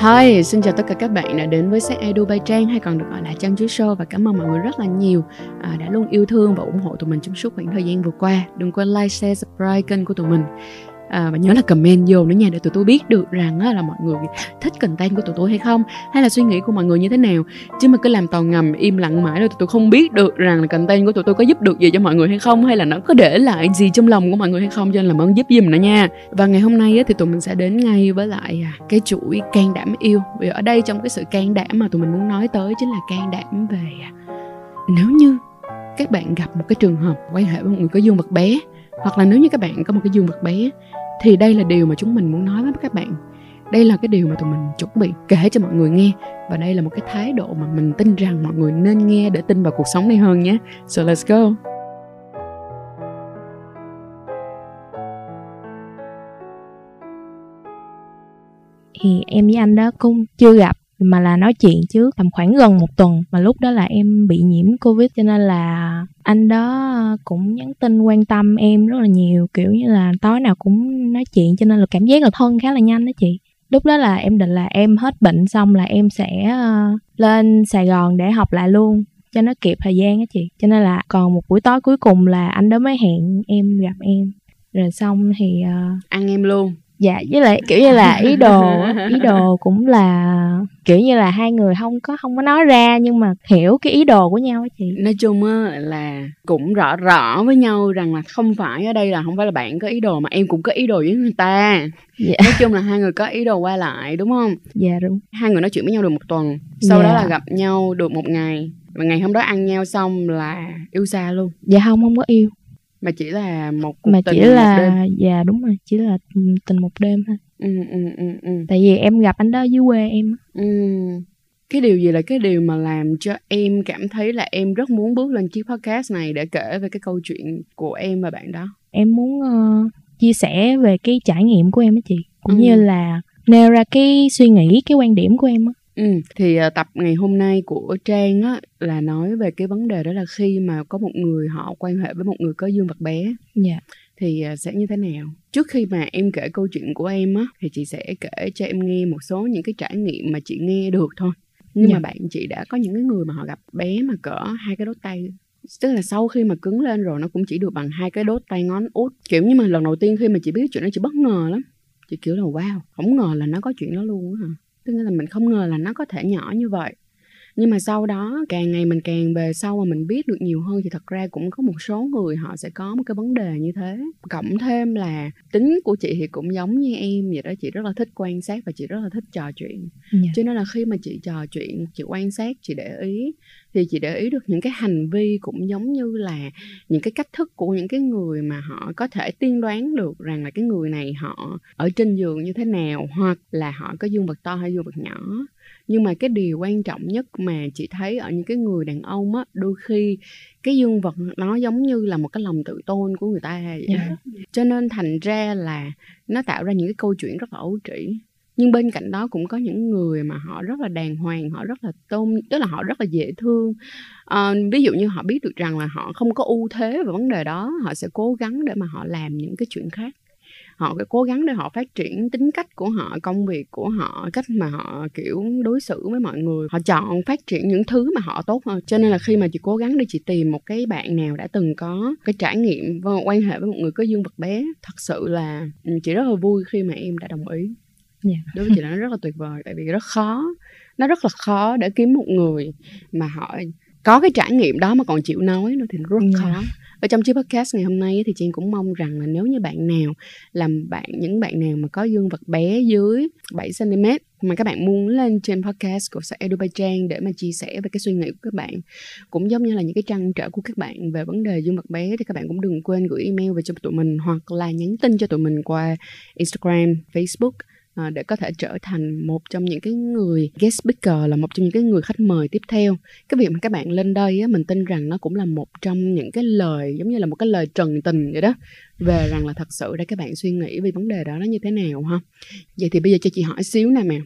Hi, xin chào tất cả các bạn đã đến với sách Edu Bay Trang hay còn được gọi là Trang Chuối Show và cảm ơn mọi người rất là nhiều à, đã luôn yêu thương và ủng hộ tụi mình trong suốt khoảng thời gian vừa qua. Đừng quên like, share, subscribe kênh của tụi mình à, và nhớ là comment vô nữa nha để tụi tôi biết được rằng á, là mọi người thích content của tụi tôi hay không hay là suy nghĩ của mọi người như thế nào. Chứ mà cứ làm tàu ngầm im lặng mãi rồi tụi tôi không biết được rằng là content của tụi tôi có giúp được gì cho mọi người hay không hay là nó có để lại gì trong lòng của mọi người hay không cho nên làm ơn giúp giùm nữa nha. Và ngày hôm nay á, thì tụi mình sẽ đến ngay với lại à, cái chuỗi can đảm yêu. Vì ở đây trong cái sự can đảm mà tụi mình muốn nói tới chính là can đảm về à, nếu như các bạn gặp một cái trường hợp quan hệ với một người có dương vật bé hoặc là nếu như các bạn có một cái dương vật bé thì đây là điều mà chúng mình muốn nói với các bạn. Đây là cái điều mà tụi mình chuẩn bị kể cho mọi người nghe. Và đây là một cái thái độ mà mình tin rằng mọi người nên nghe để tin vào cuộc sống này hơn nhé. So let's go. Thì em với anh đó cũng chưa gặp mà là nói chuyện trước tầm khoảng gần một tuần mà lúc đó là em bị nhiễm covid cho nên là anh đó cũng nhắn tin quan tâm em rất là nhiều kiểu như là tối nào cũng nói chuyện cho nên là cảm giác là thân khá là nhanh đó chị. Lúc đó là em định là em hết bệnh xong là em sẽ ờ, lên sài gòn để học lại luôn cho nó kịp thời gian á chị. Cho nên là còn một buổi tối cuối cùng là anh đó mới hẹn em gặp em. Rồi xong thì uh, ăn em luôn dạ với lại kiểu như là ý đồ ý đồ cũng là kiểu như là hai người không có không có nói ra nhưng mà hiểu cái ý đồ của nhau á chị. Nói chung á là cũng rõ rõ với nhau rằng là không phải ở đây là không phải là bạn có ý đồ mà em cũng có ý đồ với người ta. Dạ. Nói chung là hai người có ý đồ qua lại đúng không? Dạ đúng. Hai người nói chuyện với nhau được một tuần sau đó Dạ. là gặp nhau được một ngày và ngày hôm đó ăn nhau xong là yêu xa luôn. Dạ không không có yêu mà chỉ là một cuộc mà tình chỉ một đêm. là dạ đúng rồi chỉ là tình một đêm thôi ừ, ừ, ừ, ừ. tại vì em gặp anh đó dưới quê em. Ừ. Cái điều gì là cái điều mà làm cho em cảm thấy là em rất muốn bước lên chiếc podcast này để kể về cái câu chuyện của em và bạn đó. em muốn ờ, chia sẻ về cái trải nghiệm của em á chị cũng Ừ. như là nêu ra cái suy nghĩ cái quan điểm của em á Ừ. Thì à, tập ngày hôm nay của Trang á là nói về cái vấn đề đó là khi mà có một người họ quan hệ với một người có dương vật bé dạ. thì à, sẽ như thế nào? Trước khi mà em kể câu chuyện của em á thì chị sẽ kể cho em nghe một số những cái trải nghiệm mà chị nghe được thôi. Nhưng Dạ. mà bạn chị đã có những cái người mà họ gặp bé mà cỡ hai cái đốt tay tức là sau khi mà cứng lên rồi nó cũng chỉ được bằng hai cái đốt tay ngón út. Kiểu như mà lần đầu tiên khi mà chị biết chuyện đó chị bất ngờ lắm. Chị kiểu là wow không ngờ là nó có chuyện đó luôn á hả tức là mình không ngờ là nó có thể nhỏ như vậy nhưng mà sau đó càng ngày mình càng về sau mà mình biết được nhiều hơn thì thật ra cũng có một số người họ sẽ có một cái vấn đề như thế. Cộng thêm là tính của chị thì cũng giống như em vậy đó chị rất là thích quan sát và chị rất là thích trò chuyện. Dạ. Cho nên là khi mà chị trò chuyện chị quan sát chị để ý thì chị để ý được những cái hành vi cũng giống như là những cái cách thức của những cái người mà họ có thể tiên đoán được rằng là cái người này họ ở trên giường như thế nào hoặc là họ có dương vật to hay dương vật nhỏ nhưng mà cái điều quan trọng nhất mà chị thấy ở những cái người đàn ông á đôi khi cái dương vật nó giống như là một cái lòng tự tôn của người ta vậy Dạ. cho nên thành ra là nó tạo ra những cái câu chuyện rất là ấu trĩ. Nhưng bên cạnh đó cũng có những người mà họ rất là đàng hoàng họ rất là tôn tức là họ rất là dễ thương. Ờ, ví dụ như họ biết được rằng là họ không có ưu thế về vấn đề đó họ sẽ cố gắng để mà họ làm những cái chuyện khác họ phải cố gắng để họ phát triển tính cách của họ công việc của họ cách mà họ kiểu đối xử với mọi người họ chọn phát triển những thứ mà họ tốt hơn cho nên là khi mà chị cố gắng để chị tìm một cái bạn nào đã từng có cái trải nghiệm và quan hệ với một người có dương vật bé thật sự là ừ, chị rất là vui khi mà em đã đồng ý Dạ. đối với chị là nó rất là tuyệt vời tại vì rất khó nó rất là khó để kiếm một người mà họ có cái trải nghiệm đó mà còn chịu nói nữa thì nó rất Dạ. khó ở trong chiếc podcast ngày hôm nay thì chị cũng mong rằng là nếu như bạn nào làm bạn những bạn nào mà có dương vật bé dưới 7 cm mà các bạn muốn lên trên podcast của Edu Trang để mà chia sẻ về cái suy nghĩ của các bạn cũng giống như là những cái trăn trở của các bạn về vấn đề dương vật bé thì các bạn cũng đừng quên gửi email về cho tụi mình hoặc là nhắn tin cho tụi mình qua Instagram, Facebook à, để có thể trở thành một trong những cái người guest speaker là một trong những cái người khách mời tiếp theo. Cái việc mà các bạn lên đây á, mình tin rằng nó cũng là một trong những cái lời giống như là một cái lời trần tình vậy đó về rằng là thật sự ra các bạn suy nghĩ về vấn đề đó nó như thế nào ha. Vậy thì bây giờ cho chị hỏi xíu nè mẹ.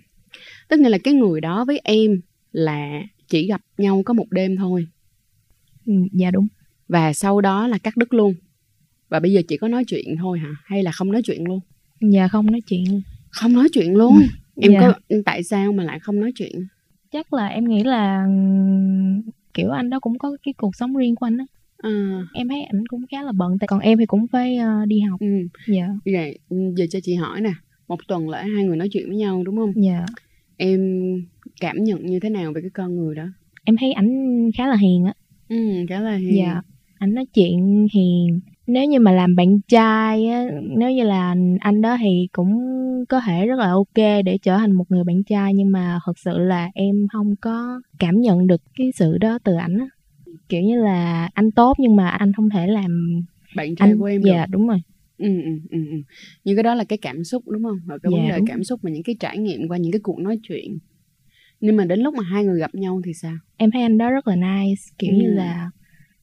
Tức nghĩa là cái người đó với em là chỉ gặp nhau có một đêm thôi? Ừ, dạ đúng. Và sau đó là cắt đứt luôn? Và bây giờ chỉ có nói chuyện thôi hả? Hay là không nói chuyện luôn? Dạ không nói chuyện không nói chuyện luôn. Em Dạ. có tại sao mà lại không nói chuyện? Chắc là em nghĩ là kiểu anh đó cũng có cái cuộc sống riêng của anh á. À, em thấy ảnh cũng khá là bận tại còn em thì cũng phải ờ, đi học. Ừ. dạ. Vậy giờ cho chị hỏi nè một tuần lễ hai người nói chuyện với nhau đúng không? Dạ. Em cảm nhận như thế nào về cái con người đó? Em thấy ảnh khá là hiền á. Ừ khá là hiền. Dạ ảnh nói chuyện hiền nếu như mà làm bạn trai á nếu như là anh đó thì cũng có thể rất là ok để trở thành một người bạn trai nhưng mà thật sự là em không có cảm nhận được cái sự đó từ ảnh á. Kiểu như là anh tốt nhưng mà anh không thể làm bạn trai anh của em dạ được. đúng rồi. Ừ, ừ, ừ, ừ. nhưng cái đó là cái cảm xúc đúng không? Và cái Dạ, vấn đề đúng. cảm xúc và những cái trải nghiệm qua những cái cuộc nói chuyện. Nhưng mà đến lúc mà hai người gặp nhau thì sao? Em thấy anh đó rất là nice kiểu Ừ. như là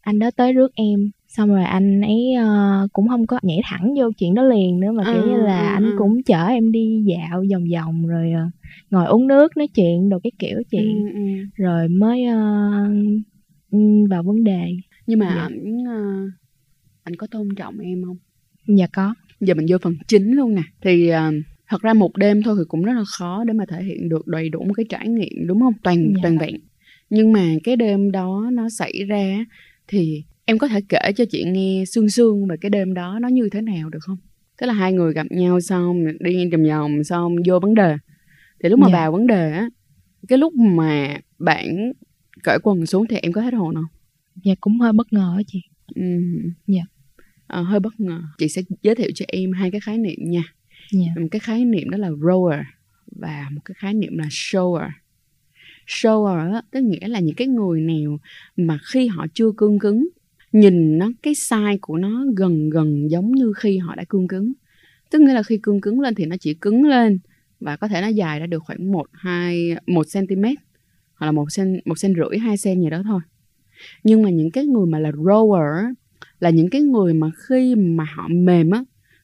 anh đó tới rước em xong rồi anh ấy ờ, cũng không có nhảy thẳng vô chuyện đó liền nữa mà kiểu À, như là à, anh à. cũng chở em đi dạo vòng vòng rồi ờ, ngồi uống nước nói chuyện đồ cái kiểu chị ừ, ừ. rồi mới ừ, vào vấn đề nhưng mà Dạ. ảnh ờ, anh có tôn trọng em không dạ có giờ mình vô phần chính luôn nè thì ờ, thật ra một đêm thôi thì cũng rất là khó để mà thể hiện được đầy đủ một cái trải nghiệm đúng không toàn Dạ. toàn vẹn nhưng mà cái đêm đó nó xảy ra thì em có thể kể cho chị nghe xương xương về cái đêm đó nó như thế nào được không tức là hai người gặp nhau xong đi vòng vòng xong vô vấn đề thì lúc mà Dạ. vào vấn đề á cái lúc mà bạn cởi quần xuống thì em có hết hồn không dạ cũng hơi bất ngờ á chị Ừ. Dạ. Ờ, hơi bất ngờ. Chị sẽ giới thiệu cho em hai cái khái niệm nha. dạ Một cái khái niệm đó là rower và một cái khái niệm là shower. Shower á, tức nghĩa là những cái người nào mà khi họ chưa cương cứng, nhìn nó cái size của nó gần gần giống như khi họ đã cương cứng. Tức nghĩa là khi cương cứng lên thì nó chỉ cứng lên và có thể nó dài ra được khoảng 1 2 1 cm hoặc là 1 cm 1 cm rưỡi 2 cm gì đó thôi. Nhưng mà những cái người mà là rower là những cái người mà khi mà họ mềm á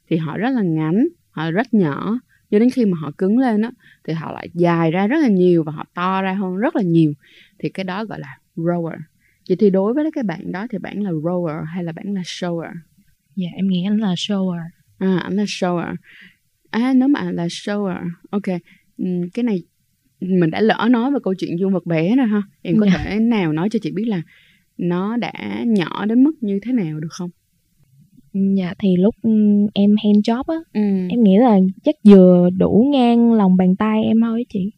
thì họ rất là ngắn, họ rất nhỏ cho đến khi mà họ cứng lên á thì họ lại dài ra rất là nhiều và họ to ra hơn rất là nhiều thì cái đó gọi là rower. Vậy thì đối với cái bạn đó thì bạn là rower hay là bạn là shower? dạ em nghĩ anh là shower À, anh là shower. À, nếu mà là shower, ok. Cái này mình đã lỡ nói về câu chuyện dương vật bé rồi ha. Em có Dạ. thể nào nói cho chị biết là nó đã nhỏ đến mức như thế nào được không? dạ thì lúc em hand job á Ừ. em nghĩ là chắc vừa đủ ngang lòng bàn tay em thôi chị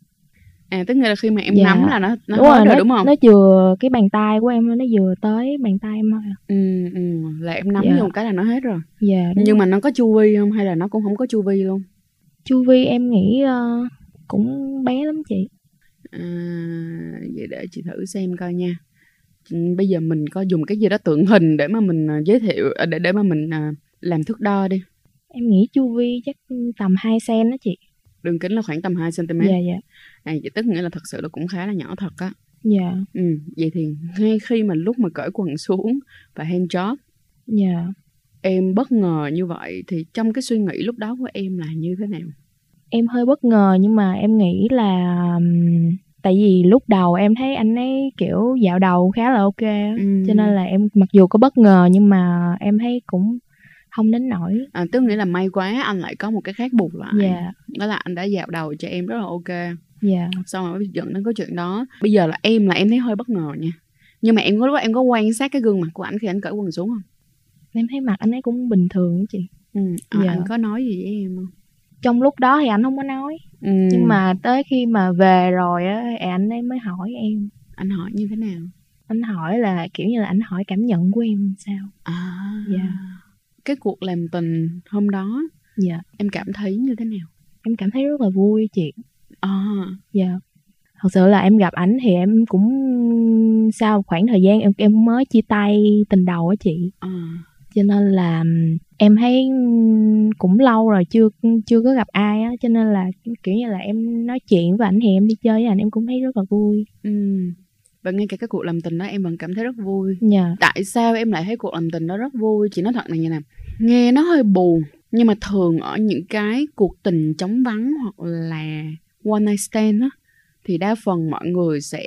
À, tức nghĩa là khi mà em Dạ. nắm là nó nó đúng rồi rồi nó, đúng không? nó vừa cái bàn tay của em nó vừa tới bàn tay em thôi à. Ừ, ừ, là em nắm Dạ. vô một cái là nó hết rồi. dạ đúng Nhưng rồi. mà nó có chu vi không hay là nó cũng không có chu vi luôn? chu vi em nghĩ ờ, cũng bé lắm chị À, vậy để chị thử xem coi nha. Ừ, Bây giờ mình có dùng cái gì đó tượng hình để mà mình à, giới thiệu à, để để mà mình làm thước đo đi. em nghĩ chu vi chắc tầm 2 cm đó chị Đường kính là khoảng tầm 2 cm. dạ dạ À, vậy tức nghĩa là thật sự là cũng khá là nhỏ thật á. dạ Ừ, vậy thì ngay khi mà lúc mà cởi quần xuống và hand job dạ em bất ngờ như vậy thì trong cái suy nghĩ lúc đó của em là như thế nào? em hơi bất ngờ nhưng mà em nghĩ là tại vì lúc đầu em thấy anh ấy kiểu dạo đầu khá là ok. Ừ. cho nên là em mặc dù có bất ngờ nhưng mà em thấy cũng không đến nổi À, tức nghĩa là may quá anh lại có một cái khác bù lại. Dạ. Đó là anh đã dạo đầu cho em rất là ok. Dạ. Xong rồi mới dẫn đến cái chuyện đó. Bây giờ là em là em thấy hơi bất ngờ nha. Nhưng mà em có lúc em có quan sát cái gương mặt của anh khi anh cởi quần xuống không? Em thấy mặt anh ấy cũng bình thường chị. Ừ. à, Dạ. anh có nói gì với em không? Trong lúc đó thì anh không có nói. Ừ. nhưng mà tới khi mà về rồi á anh ấy mới hỏi em. Anh hỏi như thế nào? Anh hỏi là kiểu như là anh hỏi cảm nhận của em sao. À. Dạ. Cái cuộc làm tình hôm đó dạ. em cảm thấy như thế nào? Em cảm thấy rất là vui chị. À. Dạ. Thật sự là em gặp ảnh thì em cũng sau khoảng thời gian em em mới chia tay tình đầu á chị. À. Cho nên là em thấy cũng lâu rồi chưa chưa có gặp ai á cho nên là kiểu như là em nói chuyện với ảnh thì em đi chơi với ảnh em cũng thấy rất là vui. Ừ. và ngay cả cái cuộc làm tình đó em vẫn cảm thấy rất vui. Dạ. Tại sao em lại thấy cuộc làm tình đó rất vui? Chị nói thật này như nào nghe nó hơi buồn nhưng mà thường ở những cái cuộc tình chóng vắng hoặc là one night stand á thì đa phần mọi người sẽ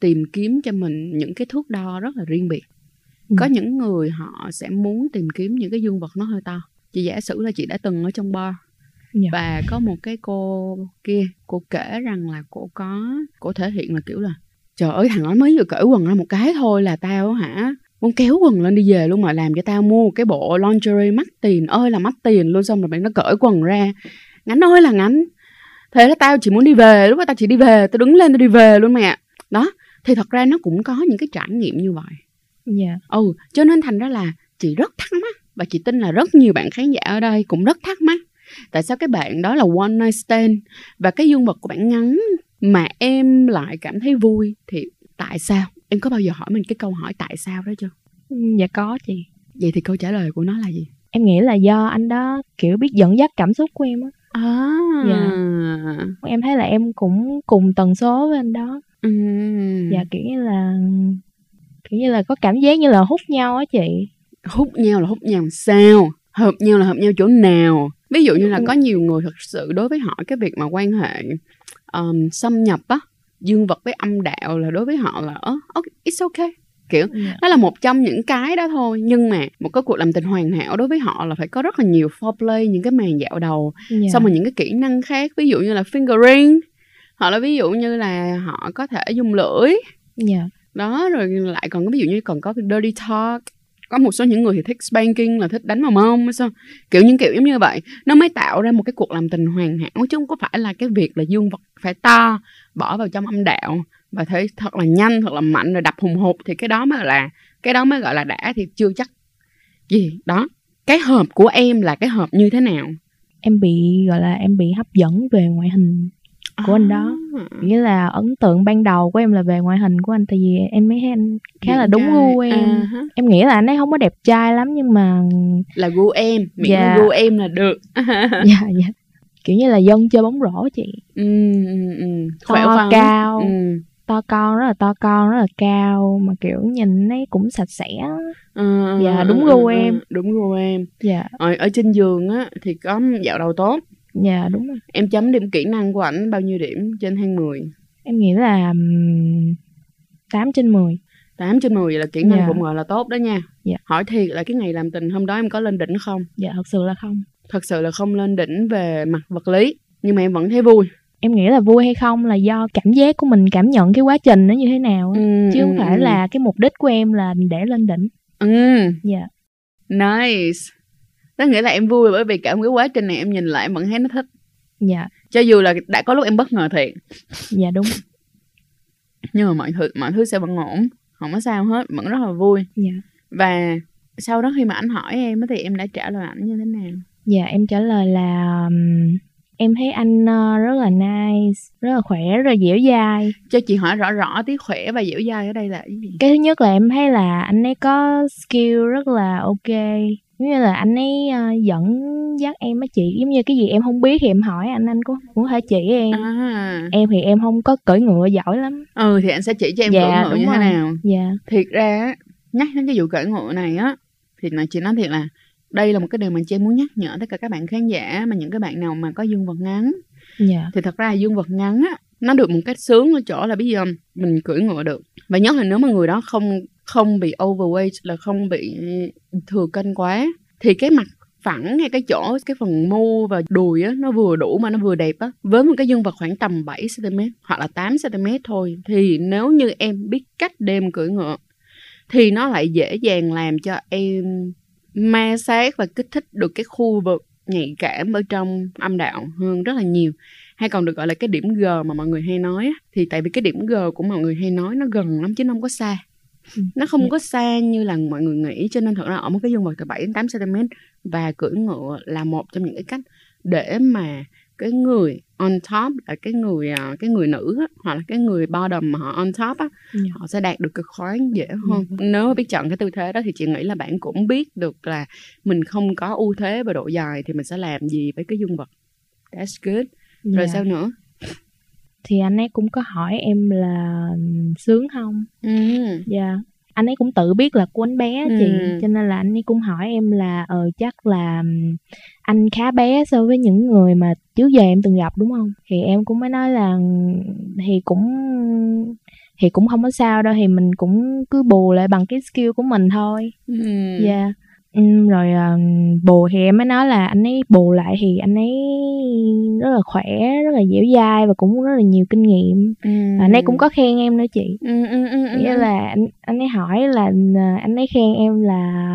tìm kiếm cho mình những cái thước đo rất là riêng biệt. Có Ừ. những người họ sẽ muốn tìm kiếm những cái dương vật nó hơi to. Chị giả sử là chị đã từng ở trong bar Dạ. và có một cái cô kia cô kể rằng là cô có cô thể hiện là kiểu là trời ơi thằng nó mới vừa cởi quần ra một cái thôi là tao hả? Muốn kéo quần lên đi về luôn mà làm cho tao mua một cái bộ lingerie mắc tiền. Ơi là mắc tiền luôn xong rồi bạn nó cởi quần ra. Ngắn ơi là ngắn. Thế là tao chỉ muốn đi về lúc đó tao chỉ đi về tao đứng lên tao đi về luôn mẹ đó thì thật ra nó cũng có những cái trải nghiệm như vậy. Dạ. Ừ cho nên thành ra là chị rất thắc mắc và chị tin là rất nhiều bạn khán giả ở đây cũng rất thắc mắc. Tại sao cái bạn đó là one night stand và cái dương vật của bạn ngắn mà em lại cảm thấy vui thì tại sao? Em có bao giờ hỏi mình cái câu hỏi tại sao đó chưa? Dạ có chị. Vậy thì câu trả lời của nó là gì? Em nghĩ là do anh đó kiểu biết dẫn dắt cảm xúc của em á. À. Dạ. em thấy là em cũng cùng tần số với anh đó. Ừm. dạ kiểu như là kiểu như là có cảm giác như là hút nhau á chị. Hút nhau là hút nhau làm sao? Hợp nhau là hợp nhau chỗ nào ví dụ như là có nhiều người thật sự đối với họ cái việc mà quan hệ um, xâm nhập á dương vật với âm đạo là đối với họ là oh, okay, it's okay. Kiểu dạ. nó là một trong những cái đó thôi. Nhưng mà một cái cuộc làm tình hoàn hảo đối với họ là phải có rất là nhiều foreplay những cái màn dạo đầu. Dạ. xong rồi những cái kỹ năng khác ví dụ như là fingering hoặc là ví dụ như là họ có thể dùng lưỡi. Dạ. Đó rồi lại còn ví dụ như còn có cái dirty talk có một số những người thì thích spanking là thích đánh vào mông hay sao? Kiểu những kiểu giống như vậy. Nó mới tạo ra một cái cuộc làm tình hoàn hảo chứ không có phải là cái việc là dương vật phải to, bỏ vào trong âm đạo và thấy thật là nhanh, thật là mạnh rồi đập hùng hục thì cái đó mới là, cái đó mới gọi là đã thì chưa chắc gì. Đó, cái hợp của em là cái hợp như thế nào? Em bị, gọi là em bị hấp dẫn về ngoại hình. Của anh đó. À. nghĩa là ấn tượng ban đầu của em là về ngoại hình của anh tại vì em mới thấy anh khá là đúng gu em ha. em nghĩ là anh ấy không có đẹp trai lắm nhưng mà là gu em miễn Dạ. gu em là được dạ dạ kiểu như là dân chơi bóng rổ chị ừ, ừ, ừ. To, khỏe khoắn cao. ừ. to con rất là to con rất là cao mà kiểu nhìn ấy cũng sạch sẽ Ờ, Dạ, ờ, đúng ờ, gu ờ, em. đúng gu em dạ ở, ở trên giường á thì có dạo đầu tốt dạ đúng rồi. Em chấm điểm kỹ năng của ảnh bao nhiêu điểm trên thang 10 em nghĩ là ừm, 8 trên 10 8 trên 10 vậy là kỹ năng Dạ. cũng gọi là tốt đó nha. Dạ. hỏi thiệt là cái ngày làm tình hôm đó em có lên đỉnh không? Dạ thật sự là không. Thật sự là không lên đỉnh về mặt vật lý nhưng mà em vẫn thấy vui. Em nghĩ là vui hay không là do cảm giác của mình cảm nhận cái quá trình nó như thế nào ừ, chứ không ừ, phải ừ. là cái mục đích của em là để lên đỉnh. Ừ, dạ. Nice có nghĩa là em vui bởi vì cả một cái quá trình này em nhìn lại em vẫn thấy nó thích. Dạ. Cho dù là đã có lúc em bất ngờ thiệt. Dạ đúng. Nhưng mà mọi thứ mọi thứ sẽ vẫn ổn. Không có sao hết vẫn rất là vui. Dạ. Và sau đó khi mà anh hỏi em thì em đã trả lời ảnh như thế nào? Dạ em trả lời là ừm, em thấy anh ờ, rất là nice rất là khỏe rất là dẻo dai. Cho chị hỏi rõ rõ tí khỏe và dẻo dai ở đây là cái gì? Cái thứ nhất là em thấy là anh ấy có skill rất là ok giống như là anh ấy ờ, dẫn dắt em á chị. Giống như cái gì em không biết thì em hỏi anh anh cũng cũng có thể chỉ em? À. Em thì em không có cưỡi ngựa giỏi lắm. Ừ thì anh sẽ chỉ cho em Dạ, cưỡi ngựa như thế rồi. nào? Dạ. Thiệt ra nhắc đến cái vụ cưỡi ngựa này á thì nói chị nói thiệt là đây là một cái điều mà chị muốn nhắc nhở tất cả các bạn khán giả mà những cái bạn nào mà có dương vật ngắn. Dạ. Thì thật ra dương vật ngắn á nó được một cách sướng ở chỗ là bây giờ mình cưỡi ngựa được. Và nhớ là nếu mà người đó không không bị overweight, là không bị thừa cân quá. Thì cái mặt phẳng ngay cái chỗ, cái phần mu và đùi á, nó vừa đủ mà nó vừa đẹp á, với một cái dương vật khoảng tầm 7 cm hoặc là 8 cm thôi. Thì nếu như em biết cách đem cưỡi ngựa, thì nó lại dễ dàng làm cho em ma sát và kích thích được cái khu vực nhạy cảm ở trong âm đạo hơn rất là nhiều. Hay còn được gọi là cái điểm G mà mọi người hay nói thì tại vì cái điểm G của mọi người hay nói nó gần lắm chứ nó không có xa nó không Dạ. có xa như là mọi người nghĩ cho nên thật ra ở một cái dương vật từ 7 đến 8 cm và cưỡi ngựa là một trong những cái cách để mà cái người on top là cái người à, cái người nữ á, hoặc là cái người bottom mà họ on top á Dạ. họ sẽ đạt được cái khoái dễ hơn nếu mà biết chọn cái tư thế đó thì chị nghĩ là bạn cũng biết được là mình không có ưu thế về độ dài thì mình sẽ làm gì với cái dương vật that's good rồi Dạ. sao nữa thì anh ấy cũng có hỏi em là sướng không ừ. dạ anh ấy cũng tự biết là của anh bé á chị Ừ. cho nên là anh ấy cũng hỏi em là ờ chắc là ừm, anh khá bé so với những người mà trước giờ em từng gặp đúng không thì em cũng mới nói là thì cũng thì cũng không có sao đâu thì mình cũng cứ bù lại bằng cái skill của mình thôi Ừ. dạ Ừm, rồi uh, bồ thì em mới nói là anh ấy bù lại thì anh ấy rất là khỏe rất là dẻo dai và cũng rất là nhiều kinh nghiệm. Ừ. anh ấy cũng có khen em nữa chị. Ừ, ừ, ừ, ừ. nghĩa là anh anh ấy hỏi là à, anh ấy khen em là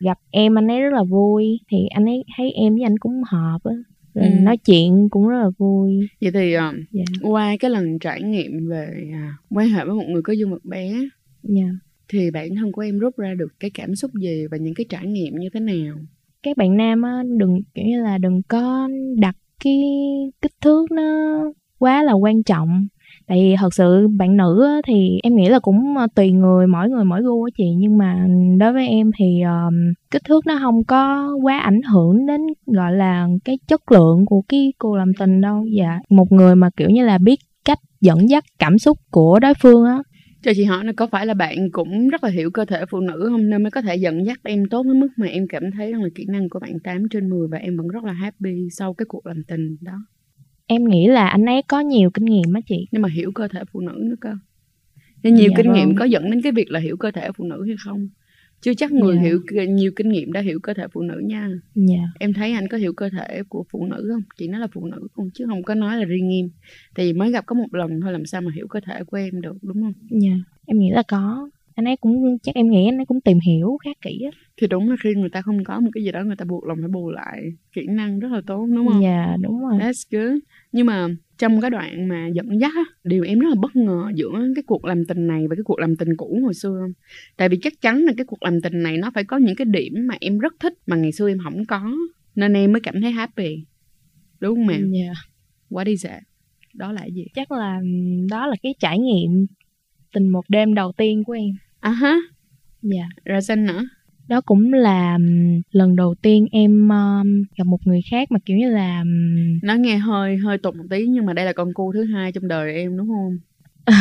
gặp em anh ấy rất là vui. Thì anh ấy thấy em với anh cũng hợp á. Rồi Ừ. nói chuyện cũng rất là vui. Vậy thì ờ, dạ. qua cái lần trải nghiệm về à, quan hệ với một người có dương vật bé dạ thì bản thân của em rút ra được cái cảm xúc gì và những cái trải nghiệm như thế nào? Các bạn nam á đừng kiểu như là đừng có đặt cái kích thước nó quá là quan trọng. Tại vì thật sự bạn nữ á, thì em nghĩ là cũng ờ, tùy người mỗi người mỗi gu á chị. Nhưng mà đối với em thì um, kích thước nó không có quá ảnh hưởng đến gọi là cái chất lượng của cái cuộc làm tình đâu. Dạ một người mà kiểu như là biết cách dẫn dắt cảm xúc của đối phương á cho chị hỏi là có phải là bạn cũng rất là hiểu cơ thể phụ nữ không? Nên mới có thể dẫn dắt em tốt đến mức mà em cảm thấy rằng là kỹ năng của bạn 8 trên 10 và em vẫn rất là happy sau cái cuộc làm tình đó. Em nghĩ là anh ấy có nhiều kinh nghiệm á chị. Nhưng mà hiểu cơ thể phụ nữ nữa cơ. Nên nhiều Dạ kinh nghiệm vâng. có dẫn đến cái việc là hiểu cơ thể phụ nữ hay không chưa chắc người Dạ. hiểu nhiều kinh nghiệm đã hiểu cơ thể phụ nữ nha. Dạ. Em thấy anh có hiểu cơ thể của phụ nữ không? Chị nói là phụ nữ không chứ không có nói là riêng em. Tại vì mới gặp có một lần thôi làm sao mà hiểu cơ thể của em được đúng không? Dạ, em nghĩ là có. Anh ấy cũng chắc em nghĩ anh ấy cũng tìm hiểu khá kỹ á. thì đúng là khi người ta không có một cái gì đó người ta buộc lòng phải bù lại kỹ năng rất là tốt đúng không Dạ, đúng rồi. That's good. Nhưng mà trong cái đoạn mà dẫn dắt á, điều em rất là bất ngờ giữa cái cuộc làm tình này và cái cuộc làm tình cũ hồi xưa? Tại vì chắc chắn là cái cuộc làm tình này nó phải có những cái điểm mà em rất thích mà ngày xưa em không có. Nên em mới cảm thấy happy. Đúng không em? Dạ. What is it? Đó là gì? Chắc là đó là cái trải nghiệm tình một đêm đầu tiên của em. À ha, Dạ. ra xanh nữa. Đó cũng là lần đầu tiên em um, gặp một người khác mà kiểu như là Nó nghe hơi hơi tục một tí nhưng mà đây là con cu thứ hai trong đời em đúng không?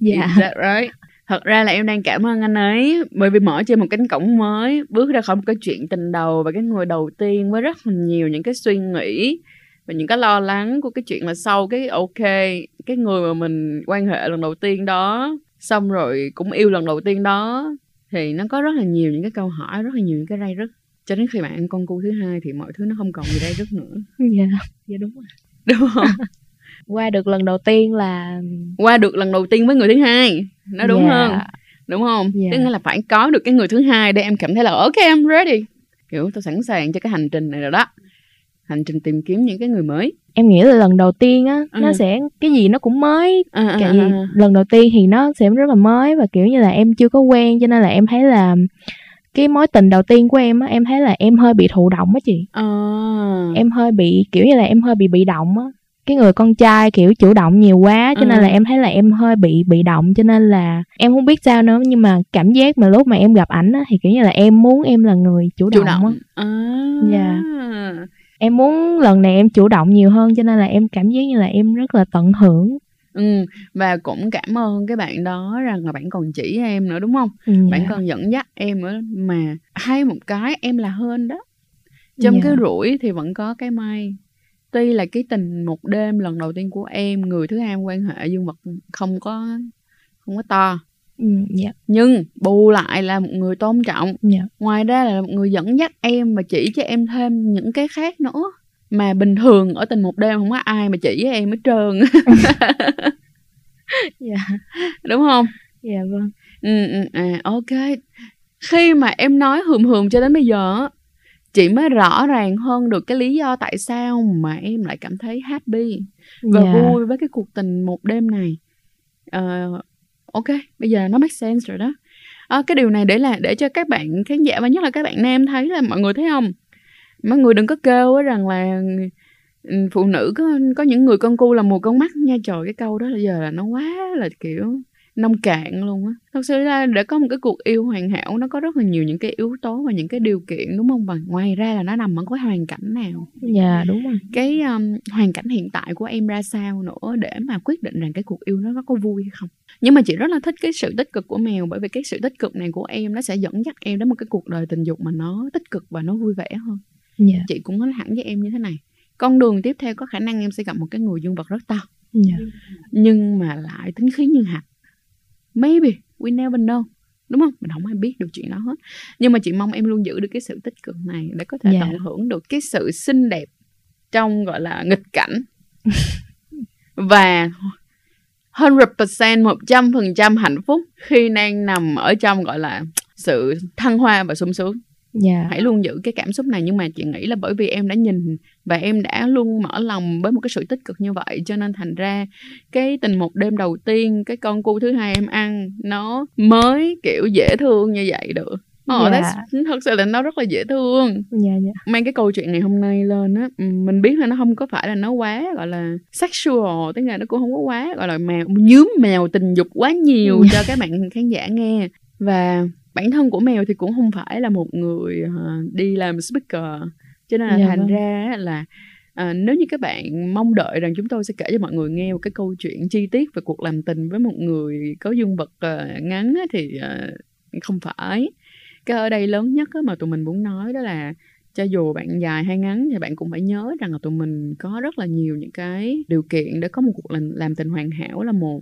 dạ. Is that right? Thật ra là em đang cảm ơn anh ấy bởi vì mở trên một cánh cổng mới, bước ra khỏi một cái chuyện tình đầu và cái người đầu tiên với rất là nhiều những cái suy nghĩ và những cái lo lắng của cái chuyện là sau cái ok cái người mà mình quan hệ lần đầu tiên đó xong rồi cũng yêu lần đầu tiên đó thì nó có rất là nhiều những cái câu hỏi rất là nhiều những cái ray rứt cho đến khi bạn ăn con cu thứ hai thì mọi thứ nó không còn gì ray rứt nữa Dạ. Dạ đúng rồi. đúng không Qua được lần đầu tiên là qua được lần đầu tiên với người thứ hai nó đúng Dạ. hơn đúng không Dạ. tức nghĩa là phải có được cái người thứ hai để em cảm thấy là ok I'm ready kiểu tôi sẵn sàng cho cái hành trình này rồi đó hành trình tìm kiếm những cái người mới em nghĩ là lần đầu tiên á Ừ. nó sẽ cái gì nó cũng mới à, vì à, à. lần đầu tiên thì nó sẽ rất là mới và kiểu như là em chưa có quen cho nên là em thấy là cái mối tình đầu tiên của em á em thấy là em hơi bị thụ động á chị À. em hơi bị kiểu như là em hơi bị bị động á cái người con trai kiểu chủ động nhiều quá cho nên Ừ. là em thấy là em hơi bị bị động cho nên là em không biết sao nữa nhưng mà cảm giác mà lúc mà em gặp ảnh á thì kiểu như là em muốn em là người chủ động, chủ động á à. Dạ. Em muốn lần này em chủ động nhiều hơn cho nên là em cảm giác như là em rất là tận hưởng. Ừ và cũng cảm ơn cái bạn đó rằng là bạn còn chỉ em nữa đúng không? Ừ, bạn dạ. còn dẫn dắt em nữa mà hay một cái em là hơn đó. Trong Dạ. cái rủi thì vẫn có cái may. Tuy là cái tình một đêm lần đầu tiên của em người thứ hai em quan hệ dương vật không có không có to ừ, dạ. Nhưng bù lại là một người tôn trọng. Dạ. Ngoài ra là một người dẫn dắt em và chỉ cho em thêm những cái khác nữa. Mà bình thường ở tình một đêm không có ai mà chỉ với em hết trơn. Dạ. Đúng không? Dạ vâng. Ừ, ừ, à ok. Khi mà em nói hườm hườm cho đến bây giờ chị mới rõ ràng hơn được cái lý do tại sao mà em lại cảm thấy happy và dạ. vui với cái cuộc tình một đêm này. Ờ, ok bây giờ nó make sense rồi đó. À, cái điều này để là để cho các bạn khán giả và nhất là các bạn nam thấy là mọi người thấy không? Mọi người đừng có kêu rằng là ừ, phụ nữ có có những người con cu là mù con mắt nha. Trời cái câu đó là giờ là nó quá là kiểu nông cạn luôn á. Thật sự là để có một cái cuộc yêu hoàn hảo nó có rất là nhiều những cái yếu tố và những cái điều kiện đúng không? Và ngoài ra là nó nằm ở cái hoàn cảnh nào? Dạ đúng rồi. Cái um, hoàn cảnh hiện tại của em ra sao nữa để mà quyết định rằng cái cuộc yêu nó có vui hay không? Nhưng mà chị rất là thích cái sự tích cực của mèo bởi vì cái sự tích cực này của em nó sẽ dẫn dắt em đến một cái cuộc đời tình dục mà nó tích cực và nó vui vẻ hơn. Dạ. Chị cũng nói thẳng với em như thế này. Con đường tiếp theo có khả năng em sẽ gặp một cái người dương vật rất to. Dạ. Nhưng mà lại tính khí như hạt maybe we never know đúng không? Mình không ai biết được chuyện đó hết. Nhưng mà chị mong em luôn giữ được cái sự tích cực này để có thể Dạ. tận hưởng được cái sự xinh đẹp trong gọi là nghịch cảnh. Và 100% 100% hạnh phúc khi đang nằm ở trong gọi là sự thăng hoa và sung sướng dạ. Hãy luôn giữ cái cảm xúc này nhưng mà chị nghĩ là bởi vì em đã nhìn và em đã luôn mở lòng với một cái sự tích cực như vậy cho nên thành ra cái tình một đêm đầu tiên cái con cu thứ hai em ăn nó mới kiểu dễ thương như vậy được. Ồ, Dạ. that's- thật sự là nó rất là dễ thương. Dạ dạ. Mang cái câu chuyện ngày hôm nay lên á ừm, mình biết là nó không có phải là nó quá gọi là sexual tức là nó cũng không có quá gọi là mèo nhướm mèo tình dục quá nhiều cho các bạn khán giả nghe. Và bản thân của mèo thì cũng không phải là một người ờ, đi làm speaker. Cho nên là Dạ thành vâng. ra là à, nếu như các bạn mong đợi rằng chúng tôi sẽ kể cho mọi người nghe một cái câu chuyện chi tiết về cuộc làm tình với một người có dương vật ờ, ngắn á, thì ờ, không phải. Cái ở đây lớn nhất mà tụi mình muốn nói đó là cho dù bạn dài hay ngắn thì bạn cũng phải nhớ rằng là tụi mình có rất là nhiều những cái điều kiện để có một cuộc làm, làm tình hoàn hảo là một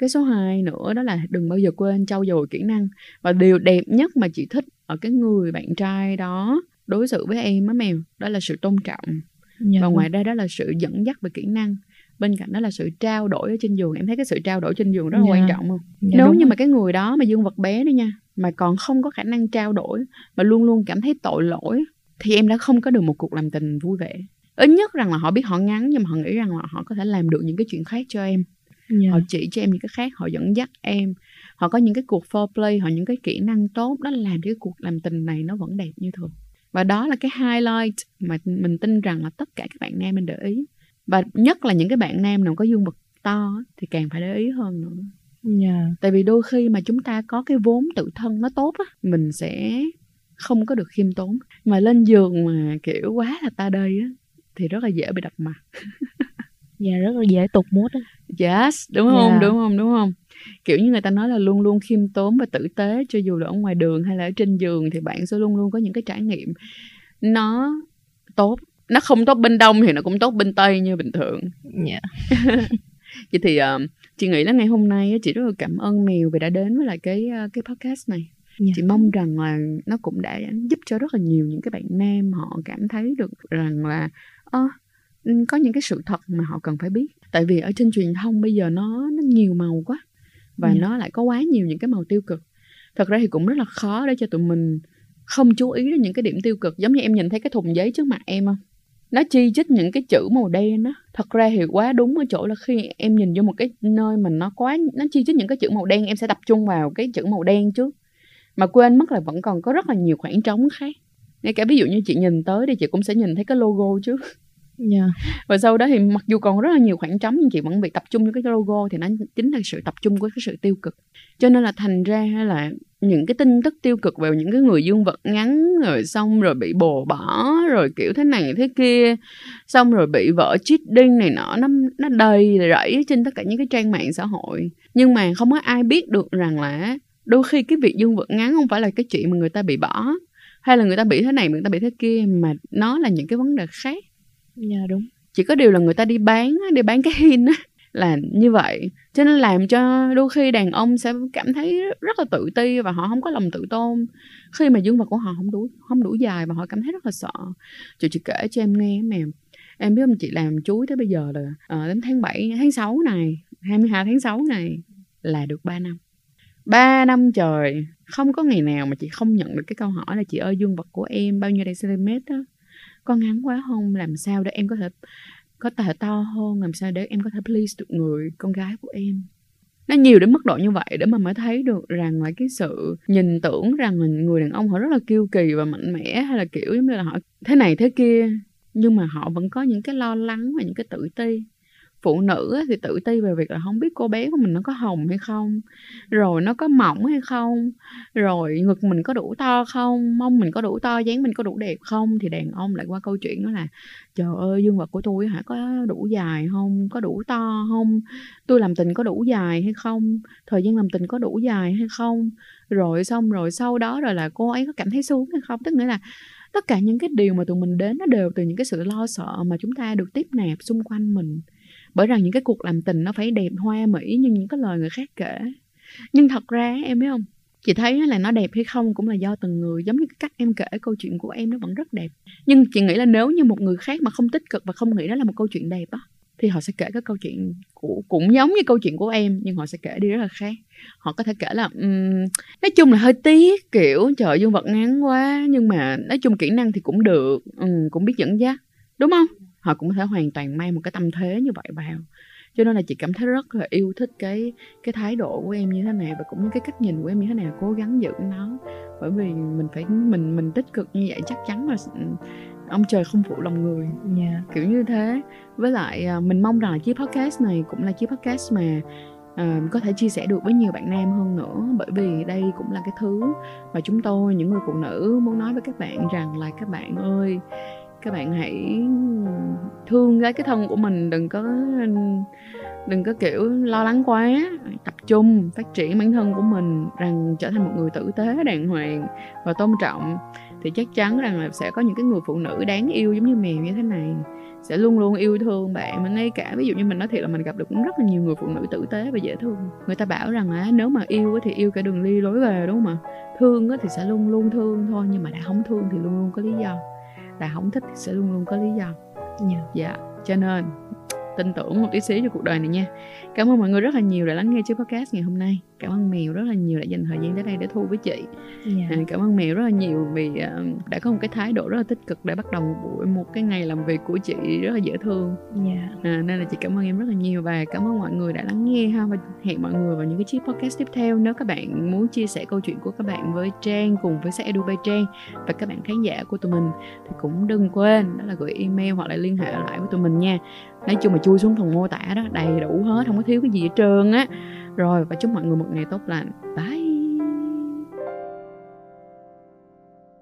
cái số 2 nữa đó là đừng bao giờ quên trau dồi kỹ năng. Và điều đẹp nhất mà chị thích ở cái người bạn trai đó đối xử với em á mèo đó là sự tôn trọng. Dạ. Và ngoài ra đó là sự dẫn dắt về kỹ năng. Bên cạnh đó là sự trao đổi ở trên giường. Em thấy cái sự trao đổi trên giường rất là Dạ. quan trọng không? Dạ, nếu như rồi. mà cái người đó mà dương vật bé đó nha mà còn không có khả năng trao đổi mà luôn luôn cảm thấy tội lỗi thì em đã không có được một cuộc làm tình vui vẻ. Ít nhất rằng là họ biết họ ngắn nhưng mà họ nghĩ rằng là họ có thể làm được những cái chuyện khác cho em dạ. họ chỉ cho em những cái khác họ dẫn dắt em. Họ có những cái cuộc foreplay họ những cái kỹ năng tốt đó làm cho cái cuộc làm tình này nó vẫn đẹp như thường. Và đó là cái highlight mà mình tin rằng là tất cả các bạn nam mình để ý. Và nhất là những cái bạn nam nào có dương vật to thì càng phải để ý hơn nữa. Dạ. Tại vì đôi khi mà chúng ta có cái vốn tự thân nó tốt á mình sẽ không có được khiêm tốn. Mà lên giường mà kiểu quá là ta đây á thì rất là dễ bị đập mặt dạ rất là dễ tục mút á. Yes đúng không? Dạ. đúng không? Đúng không? Kiểu như người ta nói là luôn luôn khiêm tốn và tử tế cho dù là ở ngoài đường hay là ở trên giường thì bạn sẽ luôn luôn có những cái trải nghiệm nó tốt. Nó không tốt bên đông thì nó cũng tốt bên tây như bình thường. Dạ vậy thì ờ, chị nghĩ là ngày hôm nay chị rất là cảm ơn mèo vì đã đến với lại cái ờ, cái podcast này. Dạ. chị mong rằng là nó cũng đã giúp cho rất là nhiều những cái bạn nam họ cảm thấy được rằng là ơ ừ, có những cái sự thật mà họ cần phải biết. Tại vì ở trên truyền thông bây giờ nó nó nhiều màu quá và Dạ. nó lại có quá nhiều những cái màu tiêu cực. Thật ra thì cũng rất là khó để cho tụi mình không chú ý đến những cái điểm tiêu cực. Giống như em nhìn thấy cái thùng giấy trước mặt em không? Nó chi chít những cái chữ màu đen đó. Thật ra thì quá đúng ở chỗ là khi em nhìn vô một cái nơi mình nó quá nó chi chít những cái chữ màu đen em sẽ tập trung vào cái chữ màu đen trước. Mà quên mất là vẫn còn có rất là nhiều khoảng trống khác. Ngay cả ví dụ như chị nhìn tới thì chị cũng sẽ nhìn thấy cái logo trước yeah. và sau đó thì mặc dù còn rất là nhiều khoảng trống nhưng chị vẫn bị tập trung vào cái logo thì nó chính là sự tập trung của cái sự tiêu cực. Cho nên là thành ra là những cái tin tức tiêu cực về những cái người dương vật ngắn rồi xong rồi bị bồ bỏ rồi kiểu thế này thế kia, xong rồi bị vợ cheating này nọ, nó nó đầy rẫy trên tất cả những cái trang mạng xã hội. Nhưng mà không có ai biết được rằng là đôi khi cái việc dương vật ngắn không phải là cái chuyện mà người ta bị bỏ hay là người ta bị thế này người ta bị thế kia mà nó là những cái vấn đề khác dạ đúng. Chỉ có điều là người ta đi bán đi bán cái hin á là như vậy. Cho nên làm cho đôi khi đàn ông sẽ cảm thấy rất là tự ti và họ không có lòng tự tôn. Khi mà dương vật của họ không đủ không đủ dài và họ cảm thấy rất là sợ. Chị chị kể cho em nghe mà em biết không chị làm chuối tới bây giờ là à, đến tháng 7 tháng 6 này 22 tháng 6 này là được 3 năm. 3 năm trời không có ngày nào mà chị không nhận được cái câu hỏi là chị ơi dương vật của em bao nhiêu cm đó con ngắn quá không? Làm sao để em có thể có thể to hơn? Làm sao để em có thể please được người, con gái của em? Nó nhiều đến mức độ như vậy để mà mới thấy được rằng là cái sự nhìn tưởng rằng là người đàn ông họ rất là kiêu kỳ và mạnh mẽ hay là kiểu giống như là họ thế này thế kia. Nhưng mà họ vẫn có những cái lo lắng và những cái tự ti phụ nữ thì tự ti về việc là không biết cô bé của mình nó có hồng hay không, rồi nó có mỏng hay không, rồi ngực mình có đủ to không, mông mình có đủ to, dáng mình có đủ đẹp không, thì đàn ông lại qua câu chuyện đó là, trời ơi dương vật của tôi hả, có đủ dài không có đủ to không tôi làm tình có đủ dài hay không, thời gian làm tình có đủ dài hay không? Rồi xong, rồi sau đó rồi là cô ấy có cảm thấy sướng hay không? Tức nghĩa là tất cả những cái điều mà tụi mình đến nó đều từ những cái sự lo sợ mà chúng ta được tiếp nạp xung quanh mình bởi rằng những cái cuộc làm tình nó phải đẹp hoa mỹ như những cái lời người khác kể. Nhưng thật ra em biết không? Chị thấy là nó đẹp hay không cũng là do từng người giống như cái cách em kể câu chuyện của em nó vẫn rất đẹp. Nhưng chị nghĩ là nếu như một người khác mà không tích cực và không nghĩ đó là một câu chuyện đẹp á thì họ sẽ kể cái câu chuyện của cũng giống như câu chuyện của em nhưng họ sẽ kể đi rất là khác. Họ có thể kể là um, nói chung là hơi tiếc kiểu trời dương vật ngắn quá nhưng mà nói chung kỹ năng thì cũng được um, cũng biết dẫn dắt. Đúng không? Họ cũng có thể hoàn toàn mang một cái tâm thế như vậy vào cho nên là chị cảm thấy rất là yêu thích cái cái thái độ của em như thế này và cũng như cái cách nhìn của em như thế này cố gắng giữ nó bởi vì mình phải mình mình tích cực như vậy chắc chắn là ông trời không phụ lòng người yeah. Dạ. kiểu như thế với lại à, mình mong rằng là chiếc podcast này cũng là chiếc podcast mà uh, có thể chia sẻ được với nhiều bạn nam hơn nữa bởi vì đây cũng là cái thứ mà chúng tôi những người phụ nữ muốn nói với các bạn rằng là các bạn ơi các bạn hãy thương cái cái thân của mình, đừng có đừng có kiểu lo lắng quá. Tập trung, phát triển bản thân của mình rằng trở thành một người tử tế đàng hoàng và tôn trọng thì chắc chắn rằng là sẽ có những cái người phụ nữ đáng yêu giống như mèo như thế này. Sẽ luôn luôn yêu thương bạn mà ngay cả ví dụ như mình nói thiệt là mình gặp được cũng rất là nhiều người phụ nữ tử tế và dễ thương. Người ta bảo rằng á, nếu mà yêu thì yêu cả đường ly lối về, đúng không ạ? Thương thì sẽ luôn luôn thương thôi, nhưng mà đã không thương thì luôn luôn có lý do đã không thích thì sẽ luôn luôn có lý do dạ yeah. dạ cho nên tin tưởng một tí xíu cho cuộc đời này nha cảm ơn mọi người rất là nhiều đã lắng nghe chiếc podcast ngày hôm nay cảm ơn mèo rất là nhiều đã dành thời gian tới đây để thu với chị yeah. Dạ. à, cảm ơn mèo rất là nhiều vì uh, đã có một cái thái độ rất là tích cực để bắt đầu một buổi một cái ngày làm việc của chị rất là dễ thương yeah. Dạ. à, nên là chị cảm ơn em rất là nhiều và cảm ơn mọi người đã lắng nghe ha và hẹn mọi người vào những cái chiếc podcast tiếp theo nếu các bạn muốn chia sẻ câu chuyện của các bạn với Trang cùng với sẽ Edu by Trang và các bạn khán giả của tụi mình thì cũng đừng quên đó là gửi email hoặc là liên hệ lại với tụi mình nha nói chung mà chui xuống phần mô tả đó, đầy đủ hết, không có thiếu cái gì hết trơn á. Rồi, và chúc mọi người một ngày tốt lành. Bye.